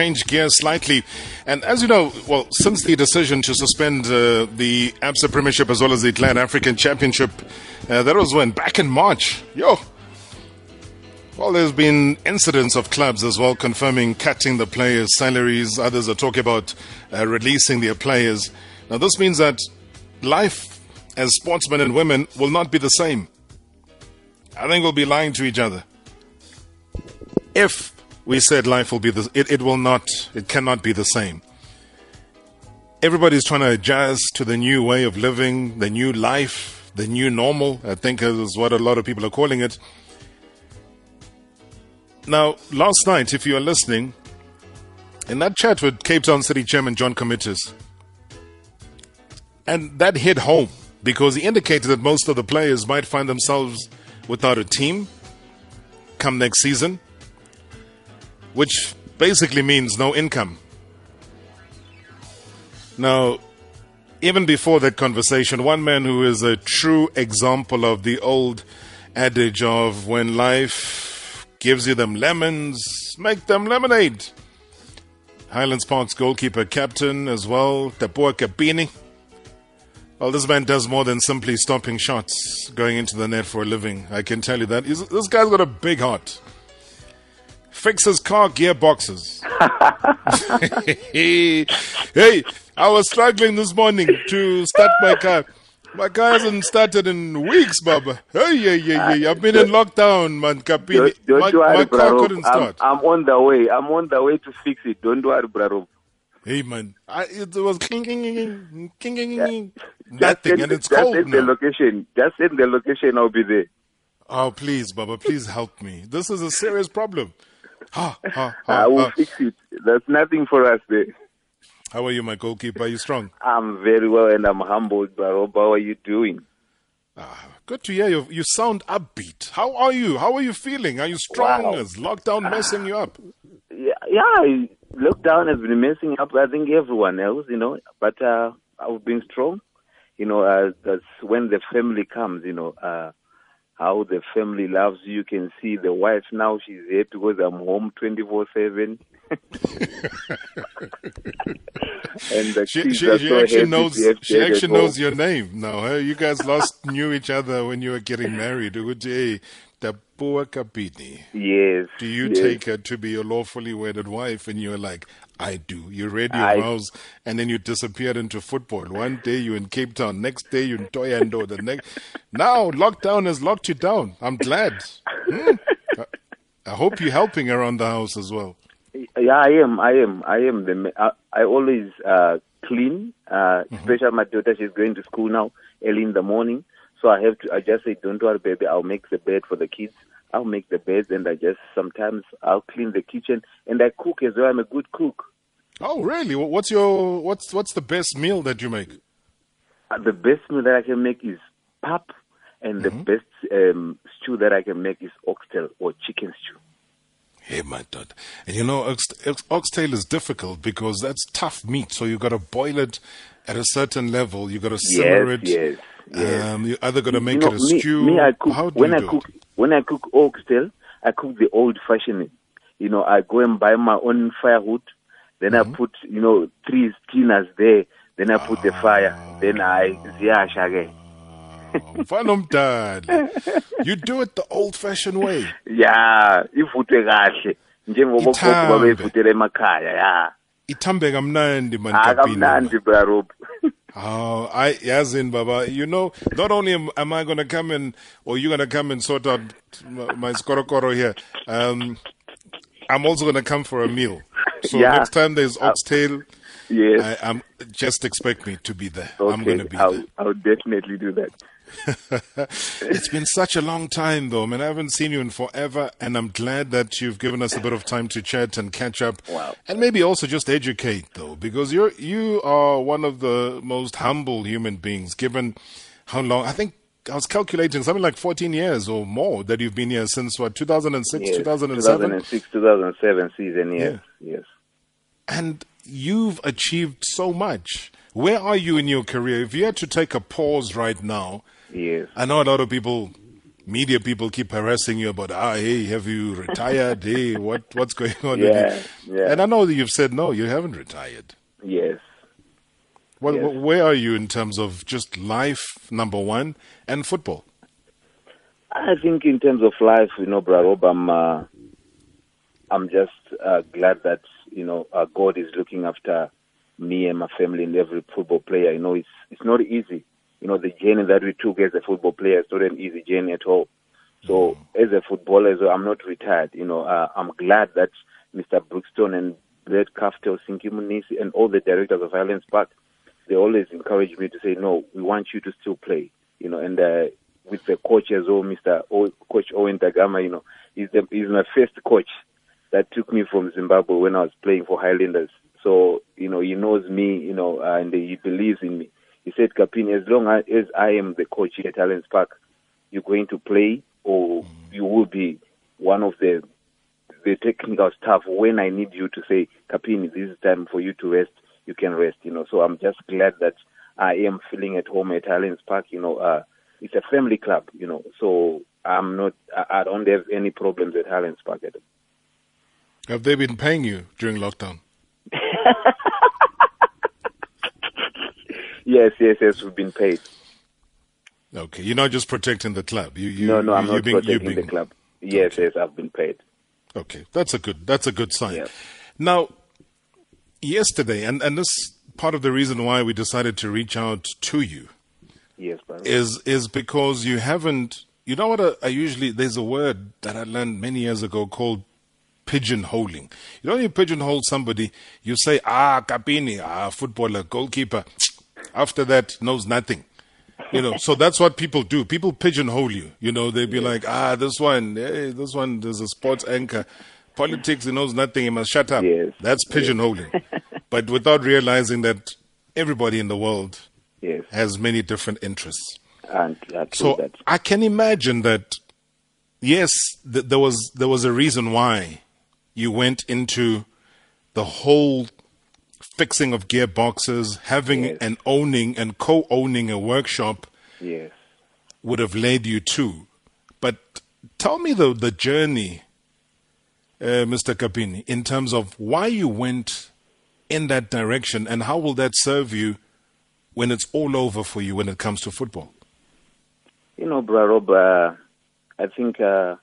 change gears slightly. And as you know, well, since the decision to suspend uh, the ABSA Premiership as well as the Glad African Championship, uh, that was when? Back in March. Yo. Well, there's been incidents of clubs as well confirming cutting the players' salaries. Others are talking about uh, releasing their players. Now, this means that life as sportsmen and women will not be the same. I think we'll be lying to each other. If we said life will be the, it, it will not, it cannot be the same. Everybody's trying to adjust to the new way of living, the new life, the new normal, I think is what a lot of people are calling it. Now, last night, if you are listening, in that chat with Cape Town City Chairman John Comitis, and that hit home because he indicated that most of the players might find themselves without a team come next season, which basically means no income. Now, even before that conversation, one man who is a true example of the old adage of when life gives you them lemons, make them lemonade. Highlands Park's goalkeeper captain as well, Tapuwa Kapini. Well, this man does more than simply stopping shots going into the net for a living. I can tell you that. He's, this guy's got a big heart. Fixes car gearboxes. hey, I was struggling this morning to start my car. My car hasn't started in weeks, Baba. Hey, yeah, yeah, yeah. I've been in lockdown, man. Kapini. Don't, don't my, worry, my car couldn't I'm, start. I'm on the way. I'm on the way to fix it. Don't worry, bro. Hey, man. I, it was cling, cling, cling, cling, cling, cling. Nothing, send- and it's just cold send the location. Just send the location. I'll be there. Oh, please, Baba, please help me. This is a serious problem. Ha, ha, I will ha. fix it. There's nothing for us there. How are you, my goalkeeper? Are you strong? I'm very well and I'm humbled, bro. How are you doing? Ah, good to hear you. You sound upbeat. How are you? How are you feeling? Are you strong? Wow. Is lockdown messing you up? Yeah, yeah. Lockdown has been messing up. I think everyone else, you know. But uh, I've been strong. You know, uh, that's when the family comes. You know, uh, how the family loves you. You can see the wife now. She's happy because I'm home twenty four seven. And the She, kids she, are she so actually knows. She actually knows your name now. Hey, you guys lost knew each other when you were getting married. Ukuthi, Tapuwa Kapini. Yes. Do you yes. take her to be your lawfully wedded wife? And you're like, I do. You read your I- vows, and then you disappeared into football. One day you're in Cape Town, next day you're in Toyando. The next, now lockdown has locked you down. I'm glad. Hmm. I- hope you're helping around the house as well. Yeah, I am. I am. I am. The. I, I always uh, clean. Uh, Especially my daughter. She's going to school now early in the morning. So I have to. I just say, don't worry, baby. I'll make the bed for the kids. I'll make the beds, and I just sometimes I'll clean the kitchen, and I cook as well. I'm a good cook. Oh, really? What's your what's what's the best meal that you make? Uh, the best meal that I can make is pap, and the best um, stew that I can make is oxtail or chicken stew. Hey, my dad. And you know, ox, ox, oxtail is difficult because that's tough meat. So you got to boil it at a certain level. You got to simmer yes, it. yes, yes. Um, you either gonna make you know, it a me, stew. Me, I cook How do when you I cook it? when I cook oxtail. I cook the old-fashioned. You know, I go and buy my own firewood. Then Mm-hmm. I put you know three cleaners there. Then I put the fire. Then I ziyasha again. Mfana omdala. You do it the old-fashioned way. Yeah, ivuthwe kahle Ithambe. babeyivutela emakhaya. Yeah, Ithambe kamnandi man Ah, kamnandi bro. Oh, I Yazin Baba. You know, not only am, am I going to come in, or you're going to come and sort out my, my skorokoro here. Um, I'm also going to come for a meal. So Yeah. next time there's oxtail, Yes. I, I'm just expect me to be there. I'm going to be I'll, there. I'll definitely do that. it's been such a long time, though. I mean, I haven't seen you in forever, and I'm glad that you've given us a bit of time to chat and catch up, Wow. and maybe also just educate, though, because you're you are one of the most humble human beings. Given how long, I think I was calculating something like 14 years or more that you've been here since what 2006, Yes. 2007, 2006, 2007 season. Yes, yes. and you've achieved so much. Where are you in your career? If you had to take a pause right now, Yes. I know a lot of people media people keep harassing you about, ah, hey, have you retired? hey, what what's going on? Yeah, yeah. And I know that you've said no, you haven't retired. Yes. Well, Yes. where are you in terms of just life, number one, and football? I think in terms of life, you know, Brother Rob, I'm, uh, I'm just uh, glad that you know uh, God is looking after me and my family and every football player. You know, it's it's not easy. You know, the journey that we took as a football player is not an easy journey at all. So, as a footballer, so I'm not retired. You know, uh, I'm glad that Mr. Brookstone and Brad Kaftel, and all the directors of Highlands Park, they always encourage me to say, no, we want you to still play. You know, and uh, with the coach as well, Mr. O, coach Owen Da Gama, you know, he's, the, he's my first coach that took me from Zimbabwe when I was playing for Highlanders. So, you know, he knows me, you know, uh, and he believes in me. He said, Kapini, as long as as I am the coach here at Highlands Park, you're going to play or you will be one of the the technical staff when I need you to say, Kapini, this is time for you to rest, you can rest, you know. So I'm just glad that I am feeling at home at Highlands Park, you know, uh, it's a family club, you know, so I'm not, I, I don't have any problems at Highlands Park at all. Have they been paying you during lockdown? Yes, yes, yes, we've been paid. Okay, you're not just protecting the club. You, you, no, no, I'm not being, protecting the club. Yes, yes, I've been paid. Okay, that's a good that's a good sign. Yeah. Now, yesterday, and and this part of the reason why we decided to reach out to you Yes, brother. is is because you haven't. You know what? I, I usually there's a word that I learned many years ago called pigeonholing. You don't you pigeonhole somebody. You say ah Kapini, ah footballer, goalkeeper. After that, knows nothing. You know, so that's what people do. People pigeonhole you. You know, they'd be like, ah, this one, hey, this one, there's a sports anchor. Politics, he knows nothing. He must shut up. Yes. That's pigeonholing. but without realizing that everybody in the world Yes, has many different interests. and uh, So that. I can imagine that. Yes, th- there was there was a reason why you went into the whole fixing of gearboxes, having Yes. and owning and co-owning a workshop Yes. would have led you to. But tell me the the journey, uh, Mr. Kapini, in terms of why you went in that direction, and how will that serve you when it's all over for you when it comes to football? You know, Bro Rob, uh, I think uh,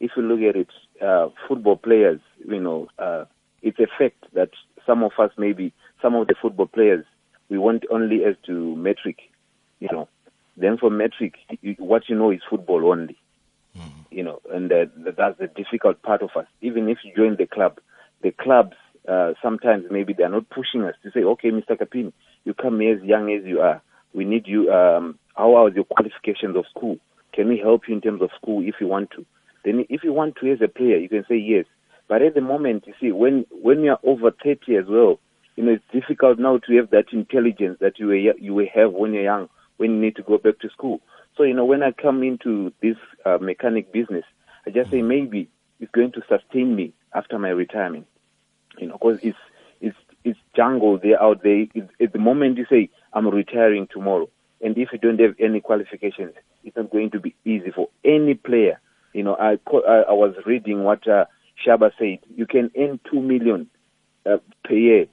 if you look at it, uh, football players, you know, uh, it's a fact that some of us, maybe some of the football players, we want only as to metric, you know. Then for metric, you, what you know is football only, you know, and uh, that's the difficult part of us. Even if you join the club, the clubs uh, sometimes maybe they're not pushing us to say, okay, Mr. Kapini, you come here as young as you are. We need you. Um, how are your qualifications of school? Can we help you in terms of school if you want to? Then, if you want to as a player, you can say yes. But at the moment, you see, when when you're over 30 as well, you know, it's difficult now to have that intelligence that you you will have when you're young, when you need to go back to school. So, you know, when I come into this uh, mechanic business, I just say maybe it's going to sustain me after my retirement. You know, because it's it's it's jungle there out there. It's, at the moment you say I'm retiring tomorrow, and if you don't have any qualifications, it's not going to be easy for any player. You know, I I, I was reading what uh, Shaba said. You can earn two million uh, per year,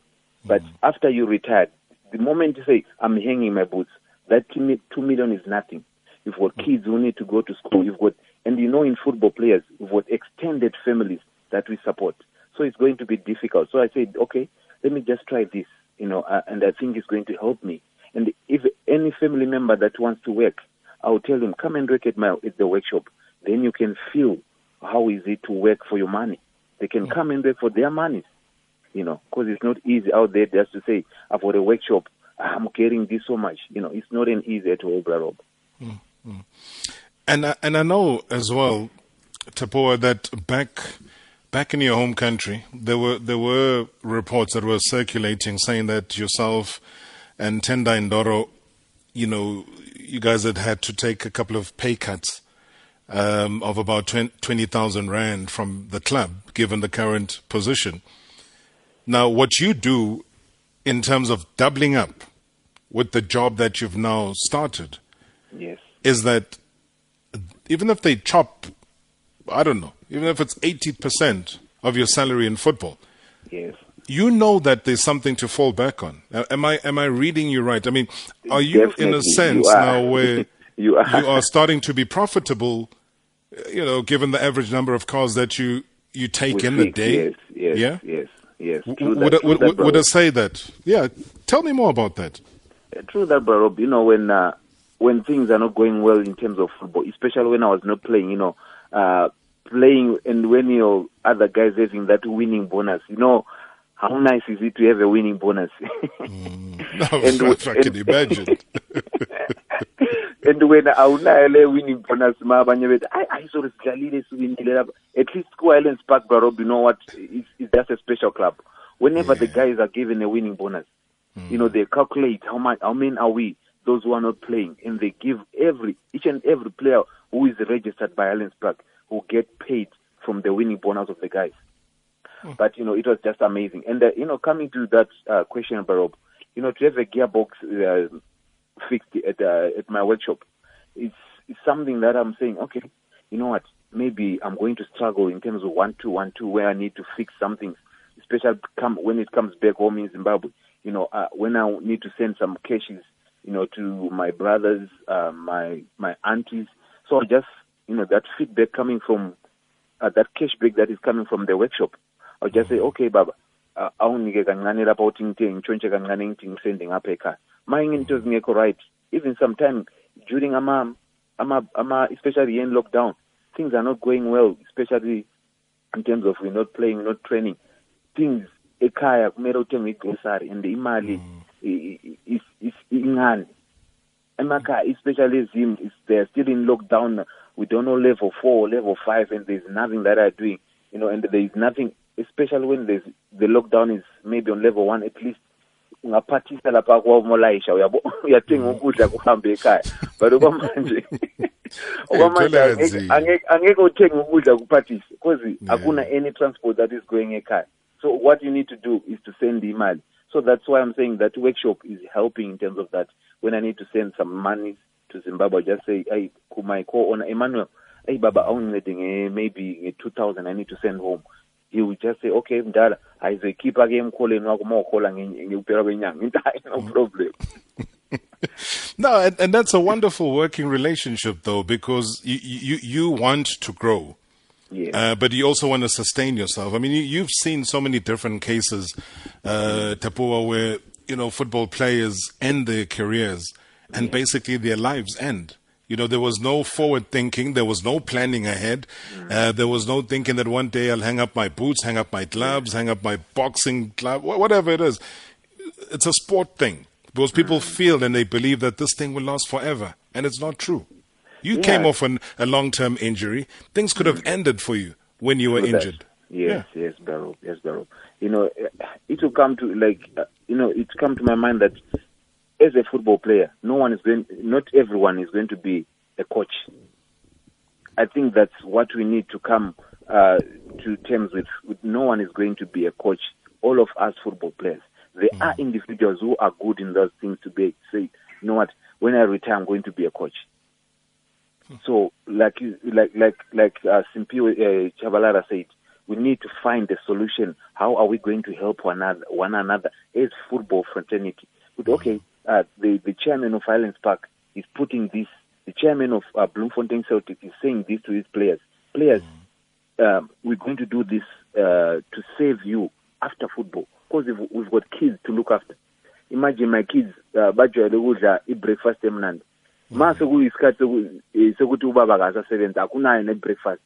but mm. after you retire, the moment you say I'm hanging my boots, that two mi- two million is nothing. You've got mm. kids who need to go to school. You've got, and you know, in football players, you've got extended families that we support. So it's going to be difficult. So I said, okay, let me just try this, you know, uh, and I think it's going to help me. And if any family member that wants to work, I'll tell them, come and work at my at the workshop. Then you can feel how is it to work for your money. They can mm. come and work for their money, you know, because it's not easy out there just to say, got a workshop, I'm getting this so much. You know, it's not an easy at all, Rob. And I, and I know as well, Tapuwa, that back back in your home country, there were there were reports that were circulating saying that yourself and Tenda Indoro, you know, you guys had had to take a couple of pay cuts um, of about 20,000 rand from the club, given the current position. Now, what you do in terms of doubling up with the job that you've now started Yes. is that even if they chop, I don't know, even if it's 80% of your salary in football, Yes. you know that there's something to fall back on. Am I am I reading you right? I mean, are you in a sense now where You are. you are starting to be profitable? You know, given the average number of cars that you you take With in a six, day. Yes, yes, Yeah? yes, yes. True would, that, I, would, that, would, I say that? Yeah. Tell me more about that. Uh, True that, bro. You know, when uh, when things are not going well in terms of football, especially when I was not playing, you know, uh, playing and when your other guys having that winning bonus, you know, how nice is it to have a winning bonus? No, And if I can imagine. and when awunayo le winning bonus ma abanye bethi ayi ayisore sidlalile siwinile lapha at least ku-Highlands Park bro Rob, you know what it's, it's just a special club. Whenever the guys are given a winning bonus you know they calculate how much how many are we those who are not playing and they give every each and every player who is registered by Highlands Park who get paid from the winning bonus of the guys. But you know it was just amazing. And uh, you know coming to that uh, question Barob, you know to have a gearbox uh, fixed at uh, at my workshop. It's, it's something that i'm saying okay you know what? Maybe i'm going to struggle in terms of one two one two where i need to fix some things, especially come when it comes back home in zimbabwe. You know uh, when i need to send some cashes you know to my brothers uh, my my aunties. So just you know that feedback coming from uh, that cashback that is coming from the workshop. I'll just say okay baba uh, awunike kancane lapha uthi ngithe ngitshontshe kancane ngithi ngisende ngapha ekhaya. Ma into zingekho right even sometime during ama ama ama especially in lockdown things are not going well especially in terms of we're not playing not training. Things ekhaya kumele uthenge igrocery and imali i- is is incane. Emakhaya especially ezim is they're still in lockdown we don't know level four level five and there's nothing that are doing you know and there is nothing especially when there's the lockdown is maybe on level one at least ungaphathisa lapha kwamolayisha uyabo uyathenga mm. ukudla kuhambe ekhaya. But okwamanje okwamanje angeke- nzima. angeke angeke uthenge ukudla kuphathise because akuna any transport that is going ekhaya. So what you need to do is to send imali. So that's why i'm saying that workshop is helping in terms of that. When i need to send some money to zimbabwe I just say hey my co-owner emmanuel hey baba awungincede maybe nge-2000 i need to send home he will just say okay mdala ayizoyikhipha ke emkholeni wakho uma uhola nge- ngekuphela kwenyanga into hayi no problem No, and, and that's a wonderful working relationship, though, because you you, you want to grow. Uh, but you also want to sustain yourself. I mean, you, you've seen so many different cases, uh, Tapuwa, where you know football players end their careers and basically their lives end. You know, there was no forward thinking, there was no planning ahead, uh, there was no thinking that one day I'll hang up my boots, hang up my gloves, hang up my boxing glove, whatever it is. It's a sport thing because people feel and they believe that this thing will last forever, and it's not true. You Yeah. came off an, a long term injury. Things could have ended for you when you were injured. Yes, yes, Barrow, yes, Barrow. You know, it will come to like, uh, you know, it's come to my mind that as a football player, no one is going, not everyone is going to be a coach. I think that's what we need to come uh, to terms with, with. No one is going to be a coach. All of us football players. There are individuals who are good in those things to be say, you know what? When I retire, I'm going to be a coach. So, like you- like like like uh, Simpiwe uh, Tshabalala said, we need to find a solution. How are we going to help one another? One another as football fraternity. But okay, uh, the the chairman of Highlands Park is putting this. The chairman of uh, Bloemfontein Celtic is saying this to his players. Players, um, we're going to do this uh, to save you after football because we've, we've got kids to look after. Imagine my kids uh, bajwayele ukudla i-breakfast emnandi. Ma sekuyisikhathi soku- eh, sokuthi ubaba akasasebenzi akunayo ne-breakfast.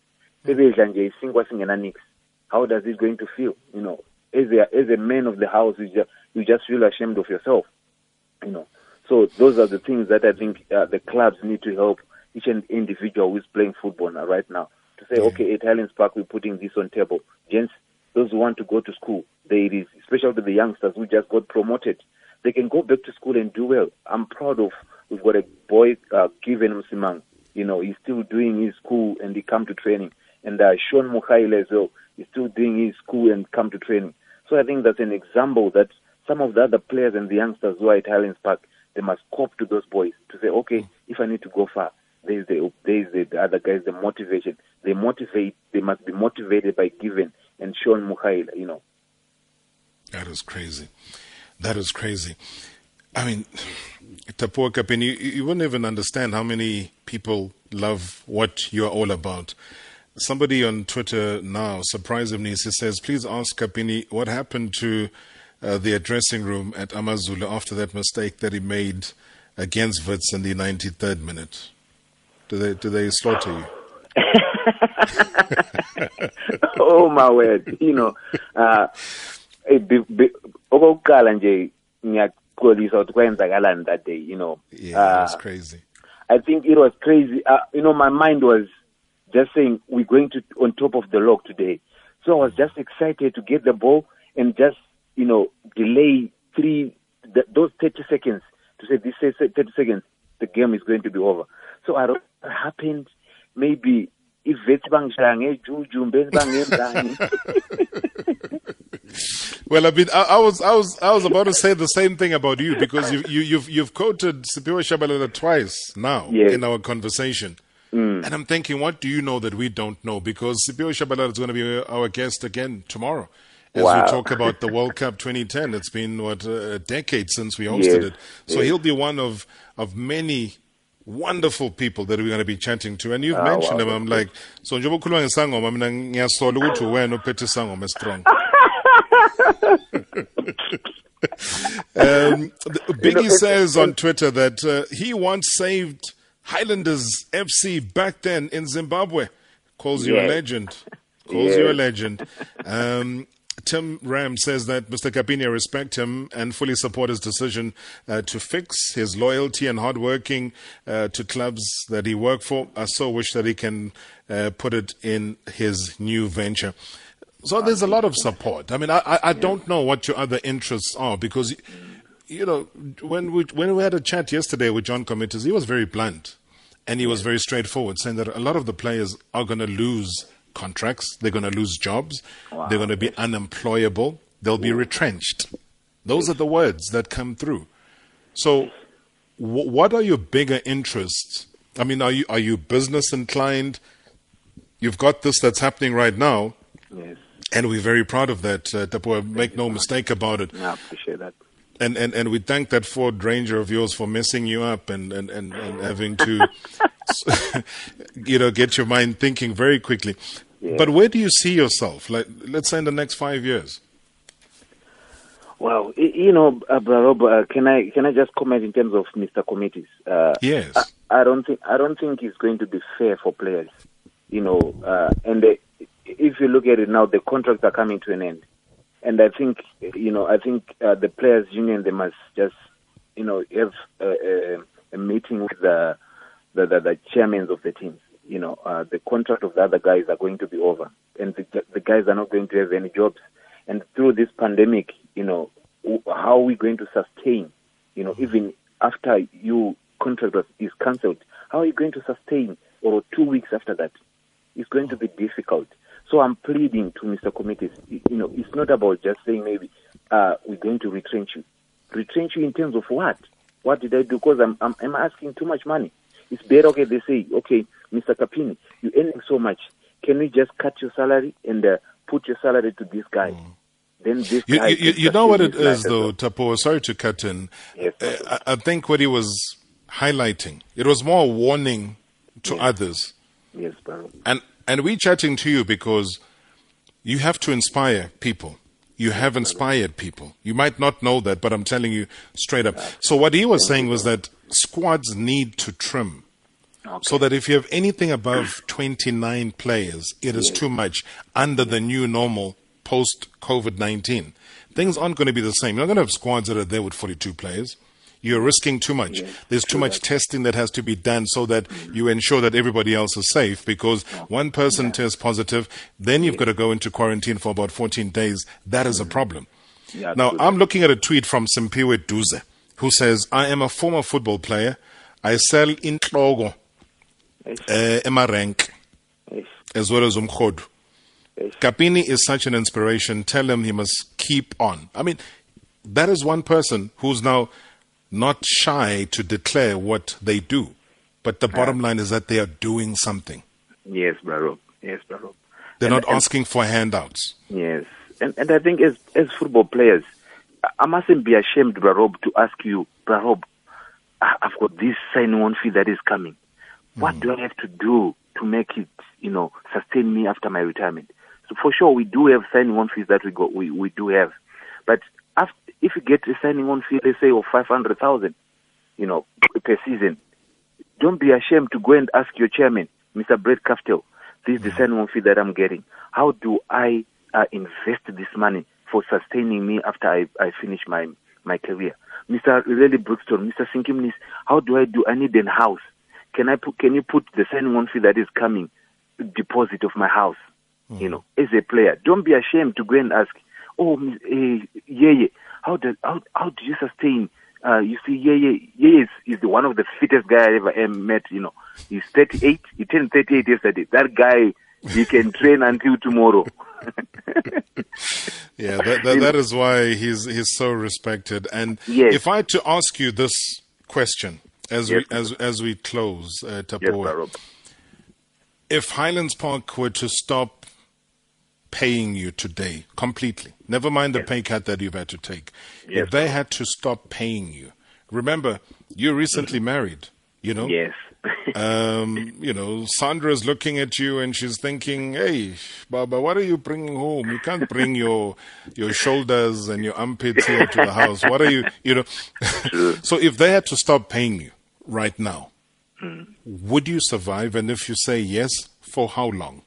Sebedla nje isinkwa singena nix. How does it going to feel? You know as a, as a man of the house you just, you just feel ashamed of yourself you know. So those are the things that i think uh, the clubs need to help each and individual who is playing football now, right now. To say okay at Highlands Park we're putting this on table. Gents those who want to go to school there it is especially the youngsters who just got promoted. They can go back to school and do well. I'm proud of we've got a boy uh, given Msimang. You know he's still doing his school and he come to training. And uh, Shaun Mogaila as well is still doing his school and come to training. So i think that's an example that some of the other players and the youngsters who are at Highlands Park they must cop to those boys to say okay mm. if i need to go far there's the there's the, the other guys, the motivation. They motivate. They must be motivated by Given and Shaun Mogaila. You know. That is crazy. That is crazy. I mean, Tapuwa Kapini, you, you wouldn't even understand how many people love what you're all about. Somebody on Twitter now, surprisingly, says, please ask Kapini what happened to uh, the dressing room at Amazulu after that mistake that he made against Wits in the 93rd minute. Do they, do they slaughter you? oh my word. You know uh okokuqala nje ngiyaxolisa ukuthi kwenzakalani that day you know. Yeah uh, was crazy. I think it was crazy. Uh, you know my mind was just saying we're going to on top of the log today. So i was just excited to get the ball and just you know delay three the, those 30 seconds to say this is 30 seconds the game is going to be over so i don't know what happened maybe ivethi bangishaya ngejuju mbeni bangenzani Well, I mean, I, I, was, I was, I was about to say the same thing about you because you, you, you've, you've quoted Siphiwe Tshabalala twice now yes. in our conversation, mm. and I'm thinking, what do you know that we don't know? Because Siphiwe Tshabalala is going to be our guest again tomorrow as wow. we talk about the World Cup 2010. It's been what a decade since we hosted yes. it, so yes. he'll be one of of many wonderful people that we're going to be chatting to. And you've oh, mentioned wow. them. I'm like, so njengoba ukhuluma ngesangoma mina ngiyasola ukuthi wena uphethe isangoma strong. um, Biggie you know, says on Twitter that uh, he once saved Highlanders FC back then in Zimbabwe. Calls you a legend. Calls you a legend. Um, Tim Ram says that Mr. Kapini respect him and fully support his decision uh, to fix his loyalty and hard working uh, to clubs that he worked for. I so wish that he can uh, put it in his new venture. So there's a lot of support. I mean, I, I don't know what your other interests are because, you know, when we, when we had a chat yesterday with John Comitis, he was very blunt and he was very straightforward, saying that a lot of the players are going to lose contracts. They're going to lose jobs. Wow. They're going to be unemployable. They'll be retrenched. Those are the words that come through. So, w- what are your bigger interests? I mean, are you are you business inclined? You've got this that's happening right now, yes. and we're very proud of that. Uh, Tapuwa, make no mistake about it. I appreciate that. And, and and we thank that Ford Ranger of yours for messing you up and and, and, and having to, you know, get your mind thinking very quickly. But where do you see yourself? Like, let's say in the next five years. Well, you know, uh, Rob, uh, can I can I just comment in terms of Mr. Comitis? Uh, yes. I, I, don't think I don't think it's going to be fair for players. You know, uh, and the, if you look at it now, the contracts are coming to an end, and I think you know I think uh, the players' union they must just you know have a, a, a meeting with the the, the the chairmen of the teams you know, uh, the contract of the other guys are going to be over, and the, the guys are not going to have any jobs. And through this pandemic, you know, how are we going to sustain? You know, even after your contract is cancelled, how are you going to sustain? Or two weeks after that, it's going to be difficult. So I'm pleading to Mr. Comitis. You know, it's not about just saying maybe uh, we're going to retrench you. Retrench you in terms of what? What did I do? Because I'm, I'm, I'm asking too much money. It's better, okay, they say, okay, Mr. Kapini, you're earning so much. Can we just cut your salary and uh, put your salary to this guy? Mm. Then this you, guy you, you know what it is, though, Tapo. Sorry to cut in. Yes, uh, I, I, think what he was highlighting, it was more a warning to yes. others. Yes, bro. And and we're chatting to you because you have to inspire people. You have inspired people. You might not know that, but I'm telling you straight up. So what he was saying was that squads need to trim. Okay. So that if you have anything above 29 players, it is too much under the new normal post COVID 19. Things aren't going to be the same. You're not going to have squads that are there with 42 players. You're risking too much. There's too much testing that has to be done so that you ensure that everybody else is safe because one person tests positive, then you've got to go into quarantine for about 14 days. That is a problem. now, I'm looking at a tweet from Simpiwe Duze who says, I am a former football player. I sell in Togo, uh, Emma Rank, as well as Umkhodu. Kapini is such an inspiration. Tell him he must keep on. I mean, that is one person who's now not shy to declare what they do. But the bottom line is that they are doing something. Yes, bro. Yes, bro. They're And- not and- asking for handouts. Yes, and and I think as as football players, I- mustn't be ashamed, Barob, to ask you, Barob, I've got this signing on fee that is coming. What hmm. do I have to do to make it, you know, sustain me after my retirement? So for sure, we do have signing on fees that we got, we we do have, but after, if you get a signing on fee, let's say of five hundred thousand, you know, per season, don't be ashamed to go and ask your chairman, Mr. Brett Kaftel, this is the signing on fee that I'm getting. How do I uh, invest this money for sustaining me after I, I finish my, my career? Mr. Larry Brookstone, Mr. Sinky Mnisi, how do I do? I need a house. Can I put, can you put the signing on fee that is coming deposit of my house? You know, as a player, don't be ashamed to go and ask, oh, eh, yeah, yeah, how do, how, how do you sustain uh, you see, yeah, yeah, yeah is, is the one of the fittest guy I ever um, met. You know, he's 38. He turned 38 yesterday. That guy, he can train until tomorrow. Yeah, that, that, that is why he's he's so respected. And Yes. if I had to ask you this question as Yes. we as as we close, uh, yes, Tapuwa, if Highlands Park were to stop paying you today completely, never mind the pay cut that you've had to take, Yes, if they had to stop paying you, remember you recently married, you know. Yes. Um, you know, Sandra's looking at you and she's thinking, "Hey, Baba, what are you bringing home? You can't bring your your shoulders and your armpits here to the house. What are you, you know?" so, if they had to stop paying you right now, would you survive? And if you say yes, for how long?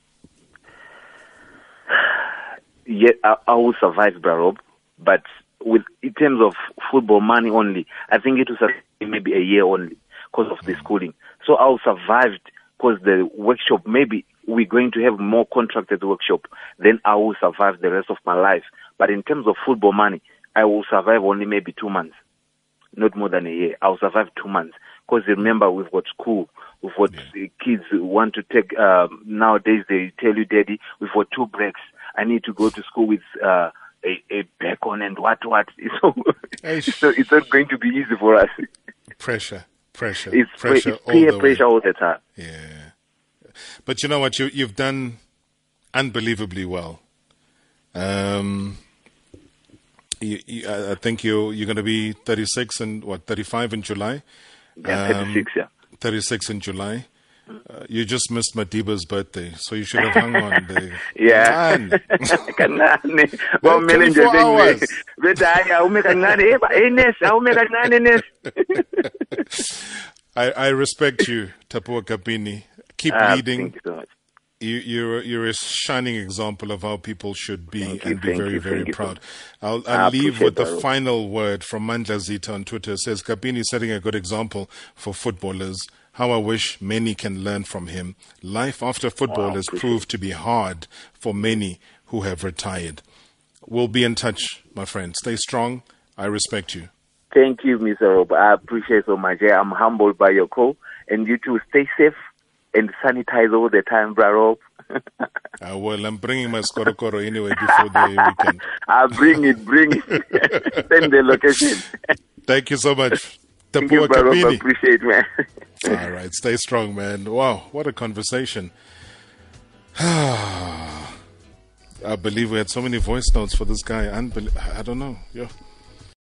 Yeah, I, I will survive, Barob. But with in terms of football money only, I think it was maybe a year only because of the schooling. So I'll survive because the workshop maybe we're going to have more contracts at workshop. Then I will survive the rest of my life. But in terms of football money, I will survive only maybe two months, not more than a year. I'll survive two months because remember we've got school. We've got uh, kids want to take. Um, nowadays they tell you, "Daddy, we've got two breaks. I need to go to school with uh, a, a bacon and what what." So, so it's not going to be easy for us. Pressure, pressure, It's, pressure it's all peer the pressure way. all the time. Yeah, but you know what? You you've done unbelievably well. Um, you, you, I think you you're going to be 36 and what 35 in July. Yeah, 36, yeah. 36 in July. Uh, you just missed Madiba's birthday, so you should have hung on. The, Yeah. Kancane kwamele nje 24 hours. bethi hayi awume kancane Eh, ba- eh, nurse awume kancane nurse I, I respect you, Tapuwa Kapini. Keep Ah, leading. thank you so much you, you're you're a shining example of how people should be Thank you, and be thank very you, very thank you. proud. I'll, I I'll leave appreciate with the that. final word from Mandla Zita on Twitter. It says Kapini is setting a good example for footballers. How I wish many can learn from him. Life after football Wow, has proved to be hard for many who have retired. We'll be in touch, my friend. Stay strong. I respect you. Thank you, Mr. Rob. I appreciate so much. I'm humbled by your call. And you too, stay safe and sanitize all the time, bro. Uh, well, I'm bringing my skorokoro anyway before the weekend. I'll bring it, bring it. Send the location. Thank you so much. Thank you, Tapuwa bro. Rob. Kapini. Appreciate, man. All right, stay strong, man. Wow, what a conversation. I believe we had so many voice notes for this guy. Unbel- I don't know. Yeah.